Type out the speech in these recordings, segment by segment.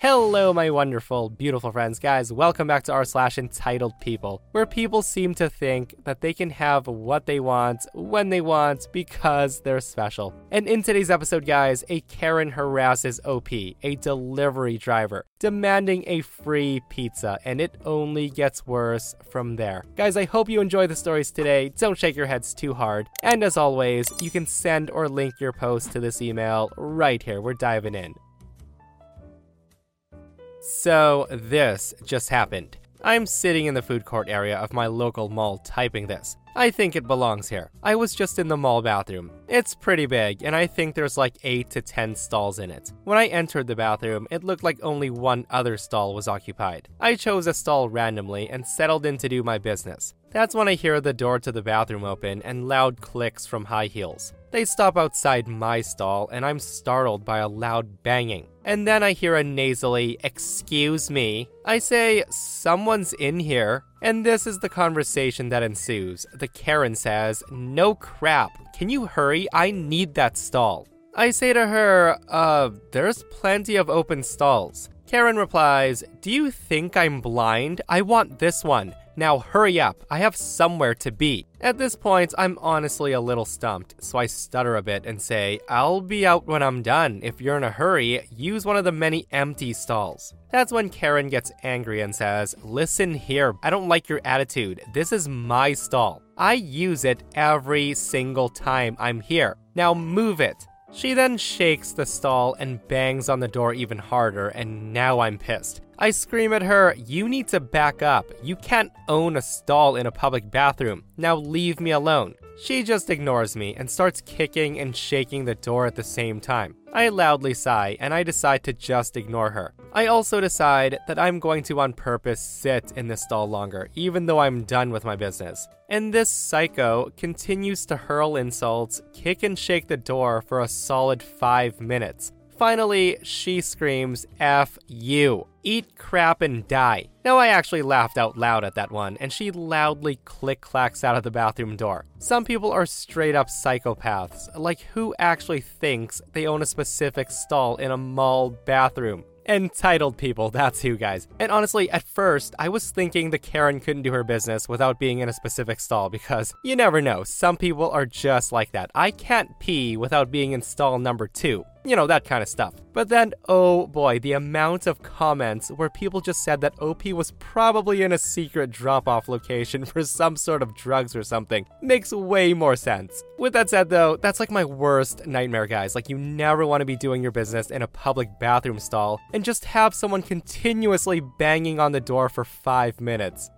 Hello, my wonderful, beautiful friends. Guys, welcome back to r slash entitled people, where people seem to think that they can have what they want when they want because they're special. And in today's episode, guys, a Karen harasses OP, a delivery driver, demanding a free pizza, and it only gets worse from there. Guys, I hope you enjoy the stories today. Don't shake your heads too hard. And as always, you can send or link your post to this email right here. We're diving in. So, this just happened. I'm sitting in the food court area of my local mall typing this. I think it belongs here. I was just in the mall bathroom. It's pretty big, and I think there's like 8 to 10 stalls in it. When I entered the bathroom, it looked like only one other stall was occupied. I chose a stall randomly and settled in to do my business. That's when I hear the door to the bathroom open and loud clicks from high heels. They stop outside my stall, and I'm startled by a loud banging. And then I hear a nasally, Excuse me. I say, Someone's in here. And this is the conversation that ensues. The Karen says, No crap. Can you hurry? I need that stall. I say to her, Uh, there's plenty of open stalls. Karen replies, Do you think I'm blind? I want this one. Now hurry up, I have somewhere to be. At this point, I'm honestly a little stumped, so I stutter a bit and say, I'll be out when I'm done. If you're in a hurry, use one of the many empty stalls. That's when Karen gets angry and says, Listen here, I don't like your attitude. This is my stall. I use it every single time I'm here. Now move it. She then shakes the stall and bangs on the door even harder, and now I'm pissed. I scream at her, You need to back up. You can't own a stall in a public bathroom. Now leave me alone. She just ignores me and starts kicking and shaking the door at the same time. I loudly sigh and I decide to just ignore her. I also decide that I'm going to on purpose sit in this stall longer, even though I'm done with my business. And this psycho continues to hurl insults, kick and shake the door for a solid five minutes. Finally, she screams, F you. Eat crap and die. Now, I actually laughed out loud at that one, and she loudly click clacks out of the bathroom door. Some people are straight up psychopaths. Like, who actually thinks they own a specific stall in a mall bathroom? Entitled people, that's who, guys. And honestly, at first, I was thinking the Karen couldn't do her business without being in a specific stall because you never know, some people are just like that. I can't pee without being in stall number two. You know, that kind of stuff. But then, oh boy, the amount of comments where people just said that OP was probably in a secret drop off location for some sort of drugs or something makes way more sense. With that said, though, that's like my worst nightmare, guys. Like, you never want to be doing your business in a public bathroom stall and just have someone continuously banging on the door for five minutes.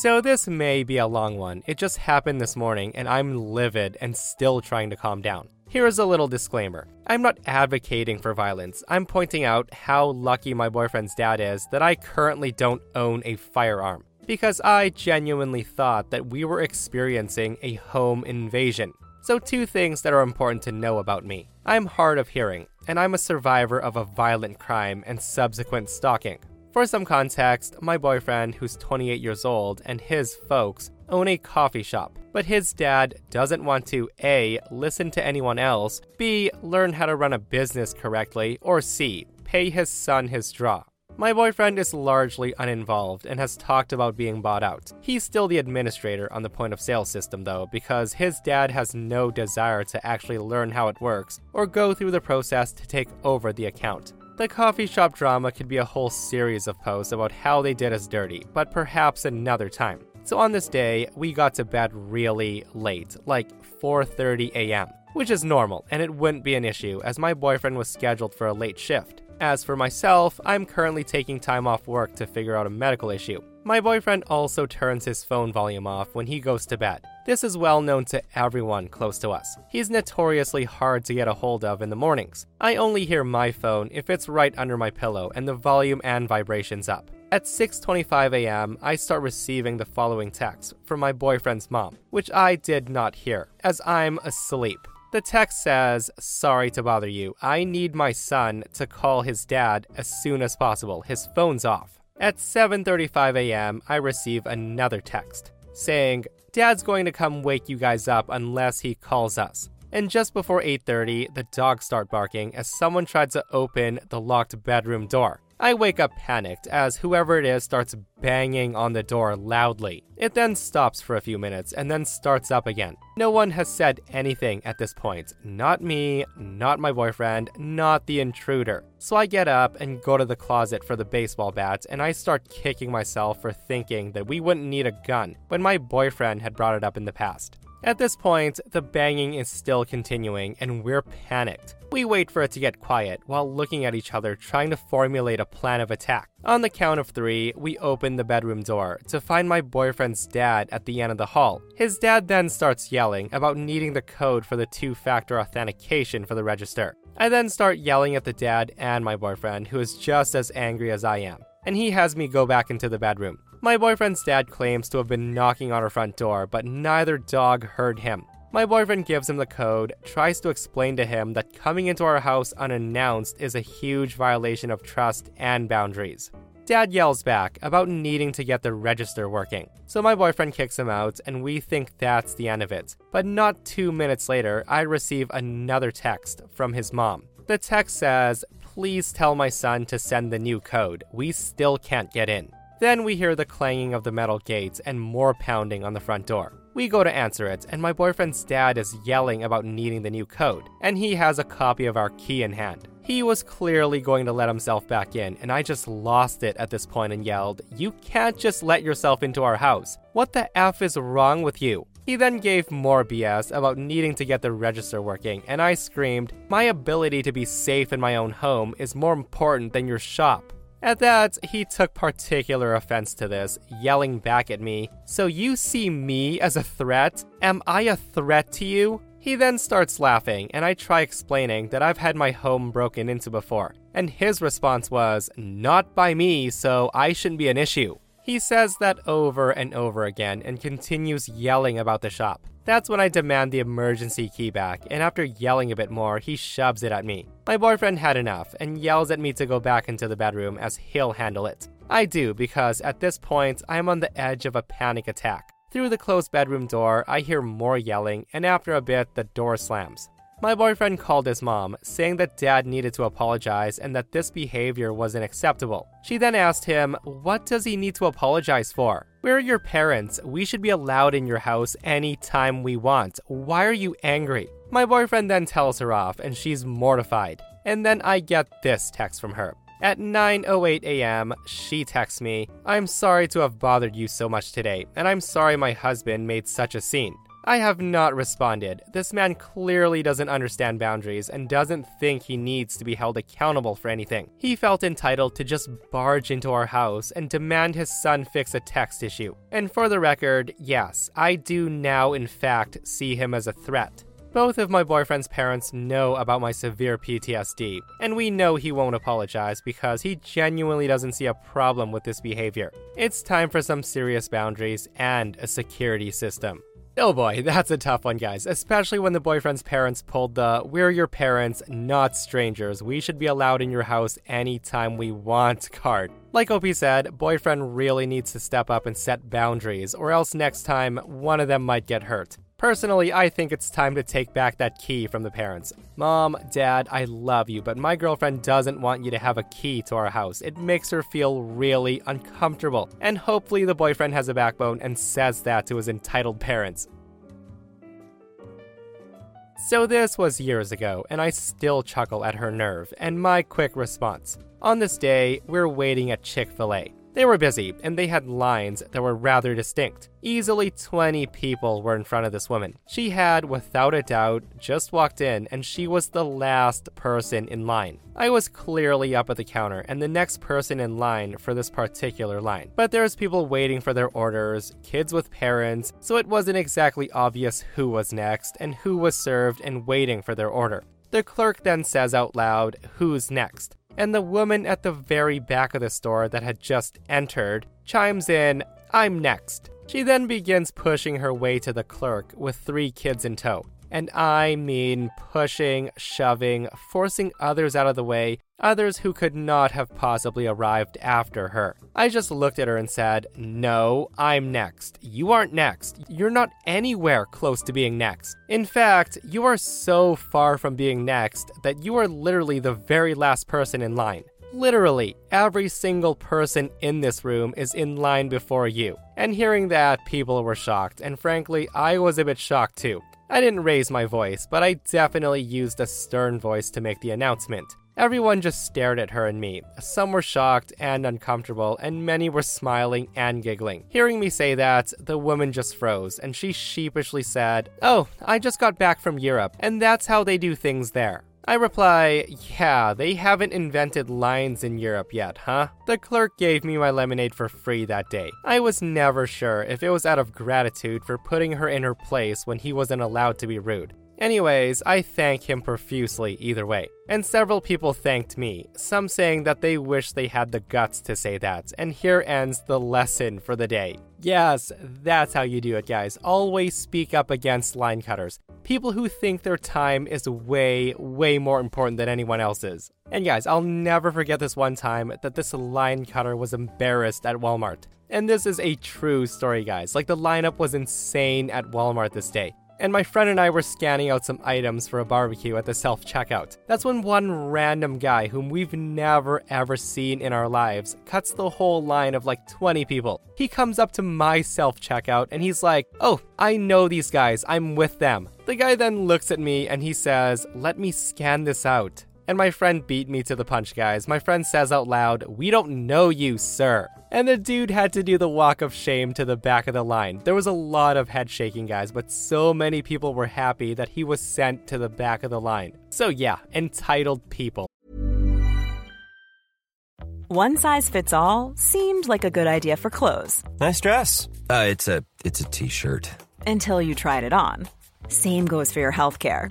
So, this may be a long one. It just happened this morning, and I'm livid and still trying to calm down. Here is a little disclaimer I'm not advocating for violence. I'm pointing out how lucky my boyfriend's dad is that I currently don't own a firearm. Because I genuinely thought that we were experiencing a home invasion. So, two things that are important to know about me I'm hard of hearing, and I'm a survivor of a violent crime and subsequent stalking. For some context, my boyfriend, who's 28 years old, and his folks own a coffee shop, but his dad doesn't want to A. listen to anyone else, B. learn how to run a business correctly, or C. pay his son his draw. My boyfriend is largely uninvolved and has talked about being bought out. He's still the administrator on the point of sale system, though, because his dad has no desire to actually learn how it works or go through the process to take over the account. The coffee shop drama could be a whole series of posts about how they did us dirty, but perhaps another time. So on this day, we got to bed really late, like 4:30 a.m., which is normal and it wouldn't be an issue as my boyfriend was scheduled for a late shift. As for myself, I'm currently taking time off work to figure out a medical issue. My boyfriend also turns his phone volume off when he goes to bed. This is well known to everyone close to us. He's notoriously hard to get a hold of in the mornings. I only hear my phone if it's right under my pillow and the volume and vibrations up. At 6:25 a.m., I start receiving the following text from my boyfriend's mom, which I did not hear as I'm asleep. The text says, "Sorry to bother you. I need my son to call his dad as soon as possible. His phone's off." At 7:35 a.m., I receive another text saying, "Dad's going to come wake you guys up unless he calls us." And just before 8:30, the dogs start barking as someone tried to open the locked bedroom door. I wake up panicked as whoever it is starts banging on the door loudly. It then stops for a few minutes and then starts up again. No one has said anything at this point. Not me, not my boyfriend, not the intruder. So I get up and go to the closet for the baseball bat and I start kicking myself for thinking that we wouldn't need a gun when my boyfriend had brought it up in the past. At this point, the banging is still continuing and we're panicked. We wait for it to get quiet while looking at each other trying to formulate a plan of attack. On the count of three, we open the bedroom door to find my boyfriend's dad at the end of the hall. His dad then starts yelling about needing the code for the two factor authentication for the register. I then start yelling at the dad and my boyfriend, who is just as angry as I am, and he has me go back into the bedroom. My boyfriend's dad claims to have been knocking on our front door, but neither dog heard him. My boyfriend gives him the code, tries to explain to him that coming into our house unannounced is a huge violation of trust and boundaries. Dad yells back about needing to get the register working, so my boyfriend kicks him out, and we think that's the end of it. But not two minutes later, I receive another text from his mom. The text says, Please tell my son to send the new code. We still can't get in. Then we hear the clanging of the metal gates and more pounding on the front door. We go to answer it, and my boyfriend's dad is yelling about needing the new code, and he has a copy of our key in hand. He was clearly going to let himself back in, and I just lost it at this point and yelled, You can't just let yourself into our house. What the F is wrong with you? He then gave more BS about needing to get the register working, and I screamed, My ability to be safe in my own home is more important than your shop. At that, he took particular offense to this, yelling back at me, So you see me as a threat? Am I a threat to you? He then starts laughing, and I try explaining that I've had my home broken into before. And his response was, Not by me, so I shouldn't be an issue. He says that over and over again and continues yelling about the shop. That's when I demand the emergency key back, and after yelling a bit more, he shoves it at me. My boyfriend had enough and yells at me to go back into the bedroom as he'll handle it. I do because at this point, I am on the edge of a panic attack. Through the closed bedroom door, I hear more yelling, and after a bit, the door slams. My boyfriend called his mom, saying that dad needed to apologize and that this behavior wasn't acceptable. She then asked him, What does he need to apologize for? We're your parents. We should be allowed in your house anytime we want. Why are you angry? My boyfriend then tells her off, and she's mortified. And then I get this text from her. At 9:08 a.m., she texts me, "I'm sorry to have bothered you so much today, and I'm sorry my husband made such a scene. I have not responded. This man clearly doesn't understand boundaries and doesn't think he needs to be held accountable for anything. He felt entitled to just barge into our house and demand his son fix a text issue. And for the record, yes, I do now in fact see him as a threat. Both of my boyfriend's parents know about my severe PTSD, and we know he won't apologize because he genuinely doesn't see a problem with this behavior. It's time for some serious boundaries and a security system. Oh boy, that's a tough one, guys, especially when the boyfriend's parents pulled the we're your parents, not strangers. We should be allowed in your house anytime we want card. Like OP said, boyfriend really needs to step up and set boundaries, or else next time one of them might get hurt. Personally, I think it's time to take back that key from the parents. Mom, Dad, I love you, but my girlfriend doesn't want you to have a key to our house. It makes her feel really uncomfortable. And hopefully, the boyfriend has a backbone and says that to his entitled parents. So, this was years ago, and I still chuckle at her nerve and my quick response. On this day, we're waiting at Chick fil A. They were busy, and they had lines that were rather distinct. Easily 20 people were in front of this woman. She had, without a doubt, just walked in, and she was the last person in line. I was clearly up at the counter and the next person in line for this particular line. But there's people waiting for their orders, kids with parents, so it wasn't exactly obvious who was next and who was served and waiting for their order. The clerk then says out loud, Who's next? And the woman at the very back of the store that had just entered chimes in, I'm next. She then begins pushing her way to the clerk with three kids in tow. And I mean pushing, shoving, forcing others out of the way, others who could not have possibly arrived after her. I just looked at her and said, No, I'm next. You aren't next. You're not anywhere close to being next. In fact, you are so far from being next that you are literally the very last person in line. Literally, every single person in this room is in line before you. And hearing that, people were shocked, and frankly, I was a bit shocked too. I didn't raise my voice, but I definitely used a stern voice to make the announcement. Everyone just stared at her and me. Some were shocked and uncomfortable, and many were smiling and giggling. Hearing me say that, the woman just froze, and she sheepishly said, Oh, I just got back from Europe, and that's how they do things there. I reply, Yeah, they haven't invented lines in Europe yet, huh? The clerk gave me my lemonade for free that day. I was never sure if it was out of gratitude for putting her in her place when he wasn't allowed to be rude. Anyways, I thank him profusely either way. And several people thanked me, some saying that they wish they had the guts to say that. And here ends the lesson for the day. Yes, that's how you do it, guys. Always speak up against line cutters. People who think their time is way, way more important than anyone else's. And guys, I'll never forget this one time that this line cutter was embarrassed at Walmart. And this is a true story, guys. Like, the lineup was insane at Walmart this day and my friend and I were scanning out some items for a barbecue at the self checkout. That's when one random guy, whom we've never ever seen in our lives, cuts the whole line of like 20 people. He comes up to my self checkout and he's like, Oh, I know these guys, I'm with them. The guy then looks at me and he says, Let me scan this out. And my friend beat me to the punch, guys. My friend says out loud, We don't know you, sir. And the dude had to do the walk of shame to the back of the line. There was a lot of head shaking, guys, but so many people were happy that he was sent to the back of the line. So, yeah, entitled people. One size fits all seemed like a good idea for clothes. Nice dress. Uh, it's a it's a t-shirt. Until you tried it on. Same goes for your health care.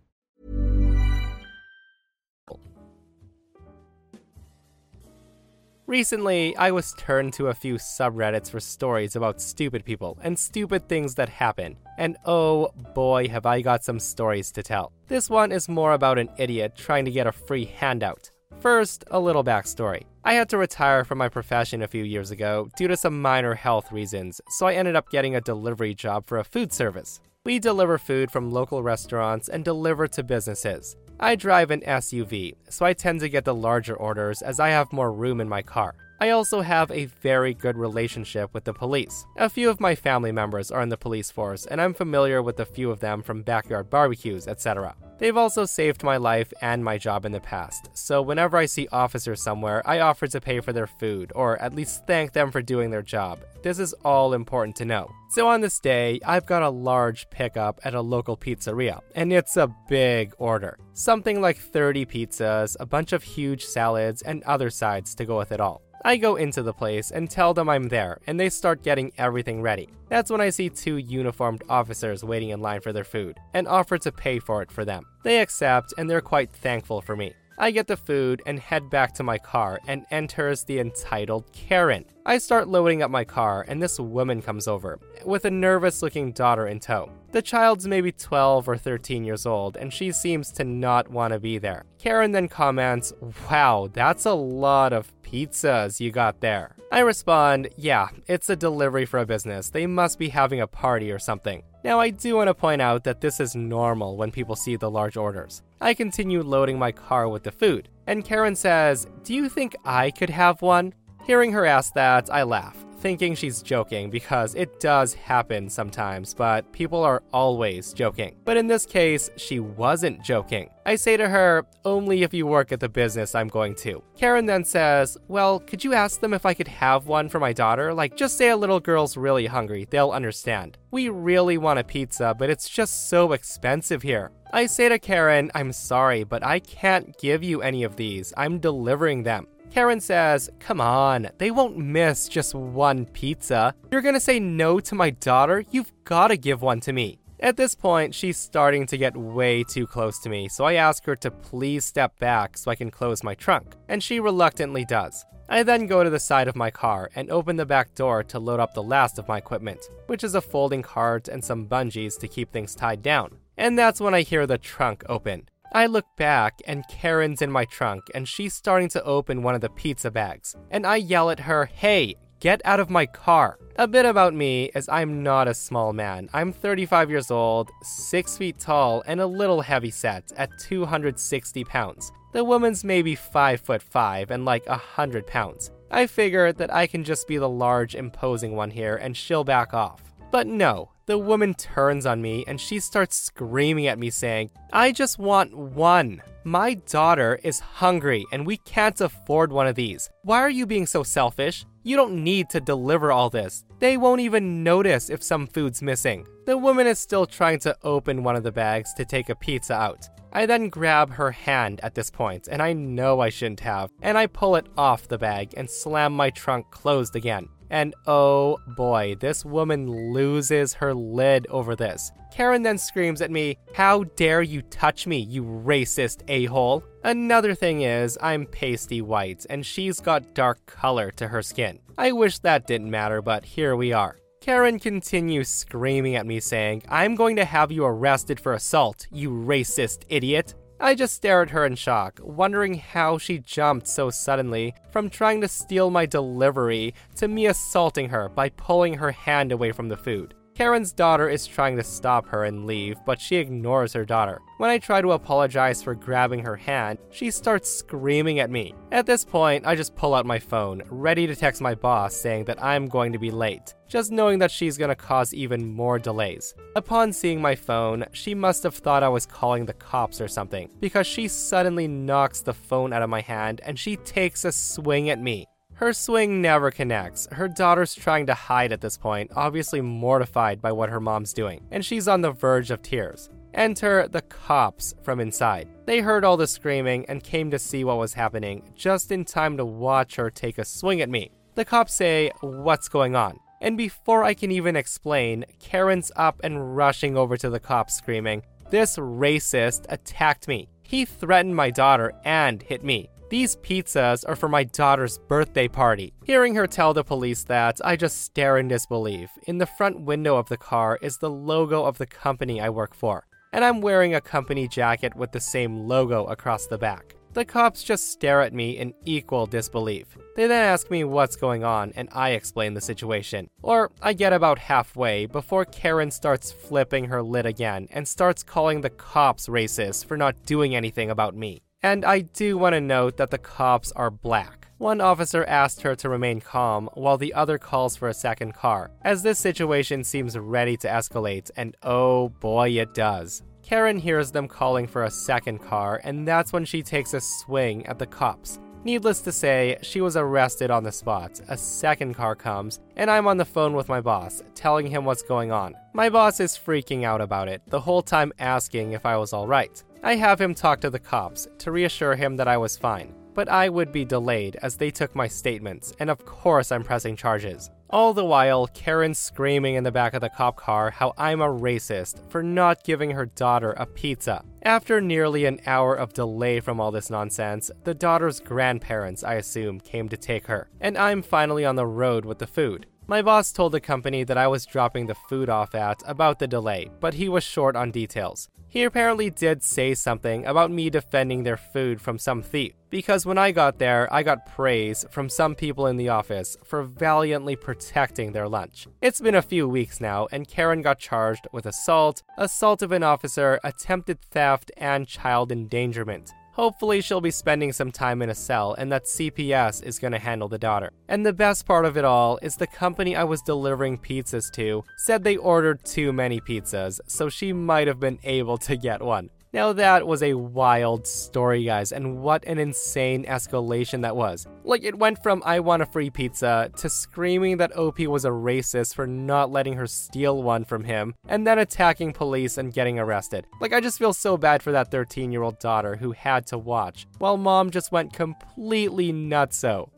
Recently, I was turned to a few subreddits for stories about stupid people and stupid things that happen. And oh boy, have I got some stories to tell. This one is more about an idiot trying to get a free handout. First, a little backstory. I had to retire from my profession a few years ago due to some minor health reasons, so I ended up getting a delivery job for a food service. We deliver food from local restaurants and deliver to businesses. I drive an SUV, so I tend to get the larger orders as I have more room in my car. I also have a very good relationship with the police. A few of my family members are in the police force, and I'm familiar with a few of them from backyard barbecues, etc. They've also saved my life and my job in the past, so whenever I see officers somewhere, I offer to pay for their food, or at least thank them for doing their job. This is all important to know. So on this day, I've got a large pickup at a local pizzeria, and it's a big order. Something like 30 pizzas, a bunch of huge salads, and other sides to go with it all. I go into the place and tell them I'm there, and they start getting everything ready. That's when I see two uniformed officers waiting in line for their food and offer to pay for it for them. They accept, and they're quite thankful for me. I get the food and head back to my car and enters the entitled Karen. I start loading up my car and this woman comes over with a nervous looking daughter in tow. The child's maybe 12 or 13 years old and she seems to not want to be there. Karen then comments, Wow, that's a lot of pizzas you got there. I respond, Yeah, it's a delivery for a business. They must be having a party or something. Now, I do want to point out that this is normal when people see the large orders. I continue loading my car with the food, and Karen says, Do you think I could have one? Hearing her ask that, I laugh thinking she's joking because it does happen sometimes, but people are always joking. But in this case, she wasn't joking. I say to her, only if you work at the business I'm going to. Karen then says, Well, could you ask them if I could have one for my daughter? Like, just say a little girl's really hungry, they'll understand. We really want a pizza, but it's just so expensive here. I say to Karen, I'm sorry, but I can't give you any of these. I'm delivering them. Karen says, Come on, they won't miss just one pizza. You're gonna say no to my daughter? You've gotta give one to me. At this point, she's starting to get way too close to me, so I ask her to please step back so I can close my trunk, and she reluctantly does. I then go to the side of my car and open the back door to load up the last of my equipment, which is a folding cart and some bungees to keep things tied down. And that's when I hear the trunk open. I look back and Karen's in my trunk and she's starting to open one of the pizza bags. And I yell at her, hey, get out of my car. A bit about me is I'm not a small man. I'm 35 years old, 6 feet tall, and a little heavy set at 260 pounds. The woman's maybe 5 foot 5 and like 100 pounds. I figure that I can just be the large, imposing one here and she'll back off. But no, the woman turns on me and she starts screaming at me, saying, I just want one. My daughter is hungry and we can't afford one of these. Why are you being so selfish? You don't need to deliver all this. They won't even notice if some food's missing. The woman is still trying to open one of the bags to take a pizza out. I then grab her hand at this point, and I know I shouldn't have, and I pull it off the bag and slam my trunk closed again. And oh boy, this woman loses her lid over this. Karen then screams at me, How dare you touch me, you racist a hole? Another thing is, I'm pasty white, and she's got dark color to her skin. I wish that didn't matter, but here we are. Karen continues screaming at me, saying, I'm going to have you arrested for assault, you racist idiot. I just stare at her in shock, wondering how she jumped so suddenly from trying to steal my delivery to me assaulting her by pulling her hand away from the food. Karen's daughter is trying to stop her and leave, but she ignores her daughter. When I try to apologize for grabbing her hand, she starts screaming at me. At this point, I just pull out my phone, ready to text my boss saying that I'm going to be late, just knowing that she's going to cause even more delays. Upon seeing my phone, she must have thought I was calling the cops or something, because she suddenly knocks the phone out of my hand and she takes a swing at me. Her swing never connects. Her daughter's trying to hide at this point, obviously mortified by what her mom's doing, and she's on the verge of tears. Enter the cops from inside. They heard all the screaming and came to see what was happening, just in time to watch her take a swing at me. The cops say, What's going on? And before I can even explain, Karen's up and rushing over to the cops, screaming, This racist attacked me. He threatened my daughter and hit me. These pizzas are for my daughter's birthday party. Hearing her tell the police that, I just stare in disbelief. In the front window of the car is the logo of the company I work for, and I'm wearing a company jacket with the same logo across the back. The cops just stare at me in equal disbelief. They then ask me what's going on, and I explain the situation. Or I get about halfway before Karen starts flipping her lid again and starts calling the cops racist for not doing anything about me. And I do want to note that the cops are black. One officer asked her to remain calm while the other calls for a second car, as this situation seems ready to escalate, and oh boy, it does. Karen hears them calling for a second car, and that's when she takes a swing at the cops. Needless to say, she was arrested on the spot. A second car comes, and I'm on the phone with my boss, telling him what's going on. My boss is freaking out about it, the whole time asking if I was alright. I have him talk to the cops to reassure him that I was fine. but I would be delayed as they took my statements, and of course I'm pressing charges. All the while, Karen's screaming in the back of the cop car how I'm a racist for not giving her daughter a pizza. After nearly an hour of delay from all this nonsense, the daughter's grandparents, I assume, came to take her, and I'm finally on the road with the food. My boss told the company that I was dropping the food off at about the delay, but he was short on details. He apparently did say something about me defending their food from some thief, because when I got there, I got praise from some people in the office for valiantly protecting their lunch. It's been a few weeks now, and Karen got charged with assault, assault of an officer, attempted theft, and child endangerment. Hopefully, she'll be spending some time in a cell and that CPS is going to handle the daughter. And the best part of it all is the company I was delivering pizzas to said they ordered too many pizzas, so she might have been able to get one. Now, that was a wild story, guys, and what an insane escalation that was. Like, it went from I want a free pizza to screaming that OP was a racist for not letting her steal one from him, and then attacking police and getting arrested. Like, I just feel so bad for that 13 year old daughter who had to watch, while mom just went completely nutso.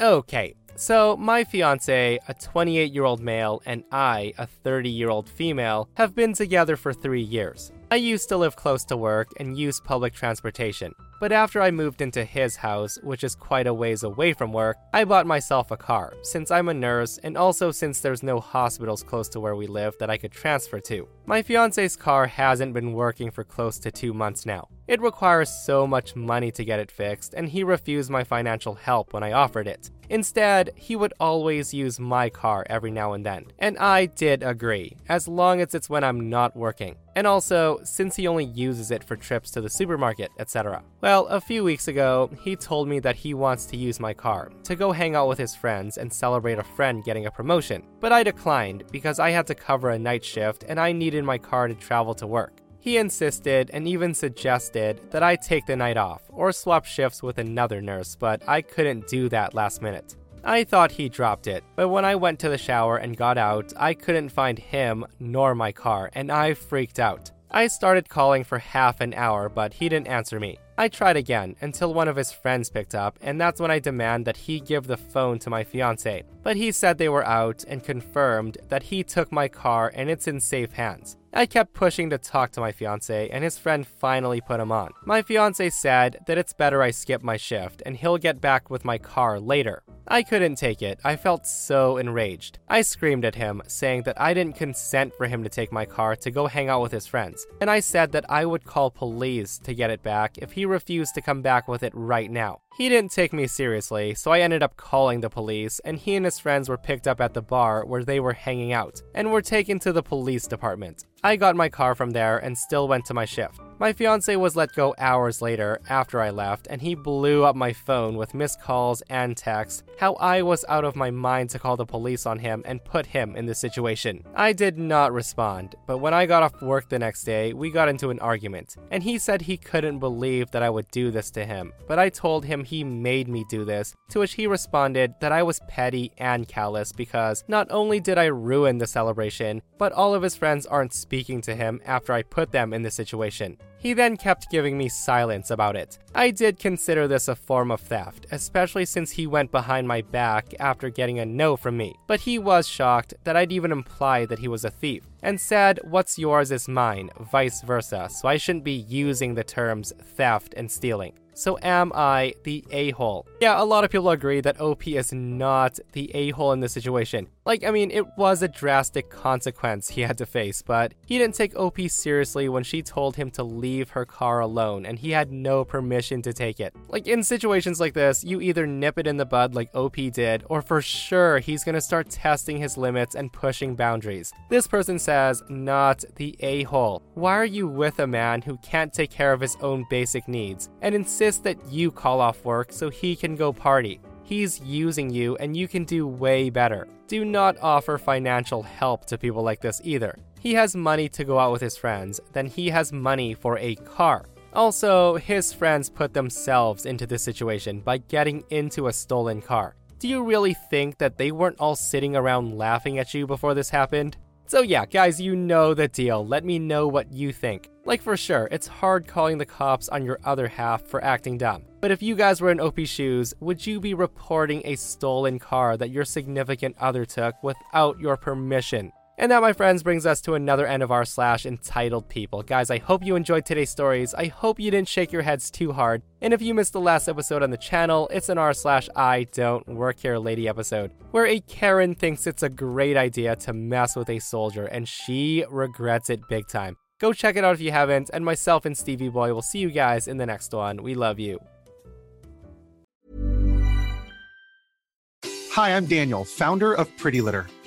Okay, so, my fiance, a 28 year old male, and I, a 30 year old female, have been together for three years. I used to live close to work and use public transportation. But after I moved into his house, which is quite a ways away from work, I bought myself a car, since I'm a nurse and also since there's no hospitals close to where we live that I could transfer to. My fiance's car hasn't been working for close to two months now. It requires so much money to get it fixed, and he refused my financial help when I offered it. Instead, he would always use my car every now and then. And I did agree, as long as it's when I'm not working. And also, since he only uses it for trips to the supermarket, etc. Well, a few weeks ago, he told me that he wants to use my car to go hang out with his friends and celebrate a friend getting a promotion. But I declined because I had to cover a night shift and I needed my car to travel to work. He insisted and even suggested that I take the night off or swap shifts with another nurse, but I couldn't do that last minute. I thought he dropped it, but when I went to the shower and got out, I couldn't find him nor my car, and I freaked out. I started calling for half an hour, but he didn't answer me. I tried again until one of his friends picked up, and that's when I demand that he give the phone to my fiance. But he said they were out and confirmed that he took my car and it's in safe hands. I kept pushing to talk to my fiance, and his friend finally put him on. My fiance said that it's better I skip my shift and he'll get back with my car later. I couldn't take it. I felt so enraged. I screamed at him, saying that I didn't consent for him to take my car to go hang out with his friends. And I said that I would call police to get it back if he refused to come back with it right now. He didn't take me seriously, so I ended up calling the police, and he and his friends were picked up at the bar where they were hanging out, and were taken to the police department. I got my car from there and still went to my shift. My fiance was let go hours later after I left, and he blew up my phone with missed calls and texts how I was out of my mind to call the police on him and put him in this situation. I did not respond, but when I got off work the next day, we got into an argument, and he said he couldn't believe that I would do this to him, but I told him he made me do this, to which he responded that I was petty and callous because not only did I ruin the celebration, but all of his friends aren't speaking to him after I put them in this situation. He then kept giving me silence about it. I did consider this a form of theft, especially since he went behind my back after getting a no from me. But he was shocked that I'd even implied that he was a thief, and said, What's yours is mine, vice versa, so I shouldn't be using the terms theft and stealing. So am I the a hole? Yeah, a lot of people agree that OP is not the a hole in this situation. Like, I mean, it was a drastic consequence he had to face, but he didn't take OP seriously when she told him to leave her car alone and he had no permission to take it. Like, in situations like this, you either nip it in the bud like OP did, or for sure he's gonna start testing his limits and pushing boundaries. This person says, not the a hole. Why are you with a man who can't take care of his own basic needs and insists that you call off work so he can go party? He's using you, and you can do way better. Do not offer financial help to people like this either. He has money to go out with his friends, then he has money for a car. Also, his friends put themselves into this situation by getting into a stolen car. Do you really think that they weren't all sitting around laughing at you before this happened? So, yeah, guys, you know the deal. Let me know what you think. Like, for sure, it's hard calling the cops on your other half for acting dumb. But if you guys were in OP's shoes, would you be reporting a stolen car that your significant other took without your permission? And that, my friends, brings us to another end of r slash entitled people. Guys, I hope you enjoyed today's stories. I hope you didn't shake your heads too hard. And if you missed the last episode on the channel, it's an r slash I don't work here lady episode, where a Karen thinks it's a great idea to mess with a soldier, and she regrets it big time. Go check it out if you haven't, and myself and Stevie Boy will see you guys in the next one. We love you. Hi, I'm Daniel, founder of Pretty Litter.